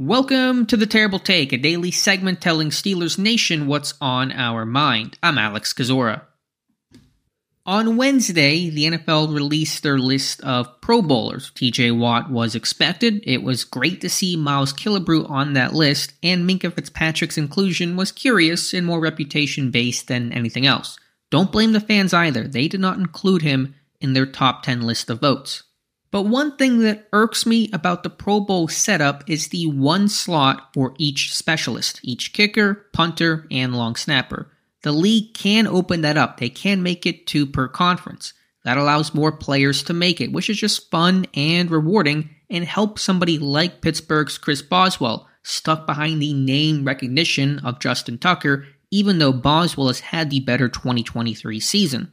Welcome to the Terrible Take, a daily segment telling Steelers Nation what's on our mind. I'm Alex Kozora. On Wednesday, the NFL released their list of Pro Bowlers. TJ Watt was expected. It was great to see Miles Killebrew on that list, and Minkah Fitzpatrick's inclusion was curious and more reputation based than anything else. Don't blame the fans either. They did not include him in their top 10 list of votes. But one thing that irks me about the Pro Bowl setup is the one slot for each specialist, each kicker, punter, and long snapper. The league can open that up. They can make it two per conference. That allows more players to make it, which is just fun and rewarding and helps somebody like Pittsburgh's Chris Boswell, stuck behind the name recognition of Justin Tucker, even though Boswell has had the better 2023 season.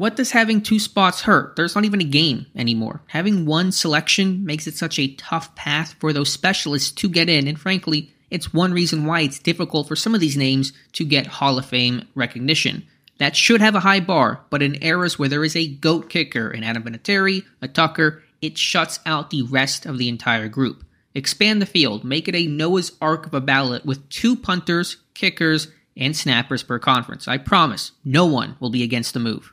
What does having two spots hurt? There's not even a game anymore. Having one selection makes it such a tough path for those specialists to get in, and frankly, it's one reason why it's difficult for some of these names to get Hall of Fame recognition. That should have a high bar, but in eras where there is a GOAT kicker, an Adam Vinatieri, a Tucker, it shuts out the rest of the entire group. Expand the field, make it a Noah's Ark of a ballot with two punters, kickers, and snappers per conference. I promise, no one will be against the move.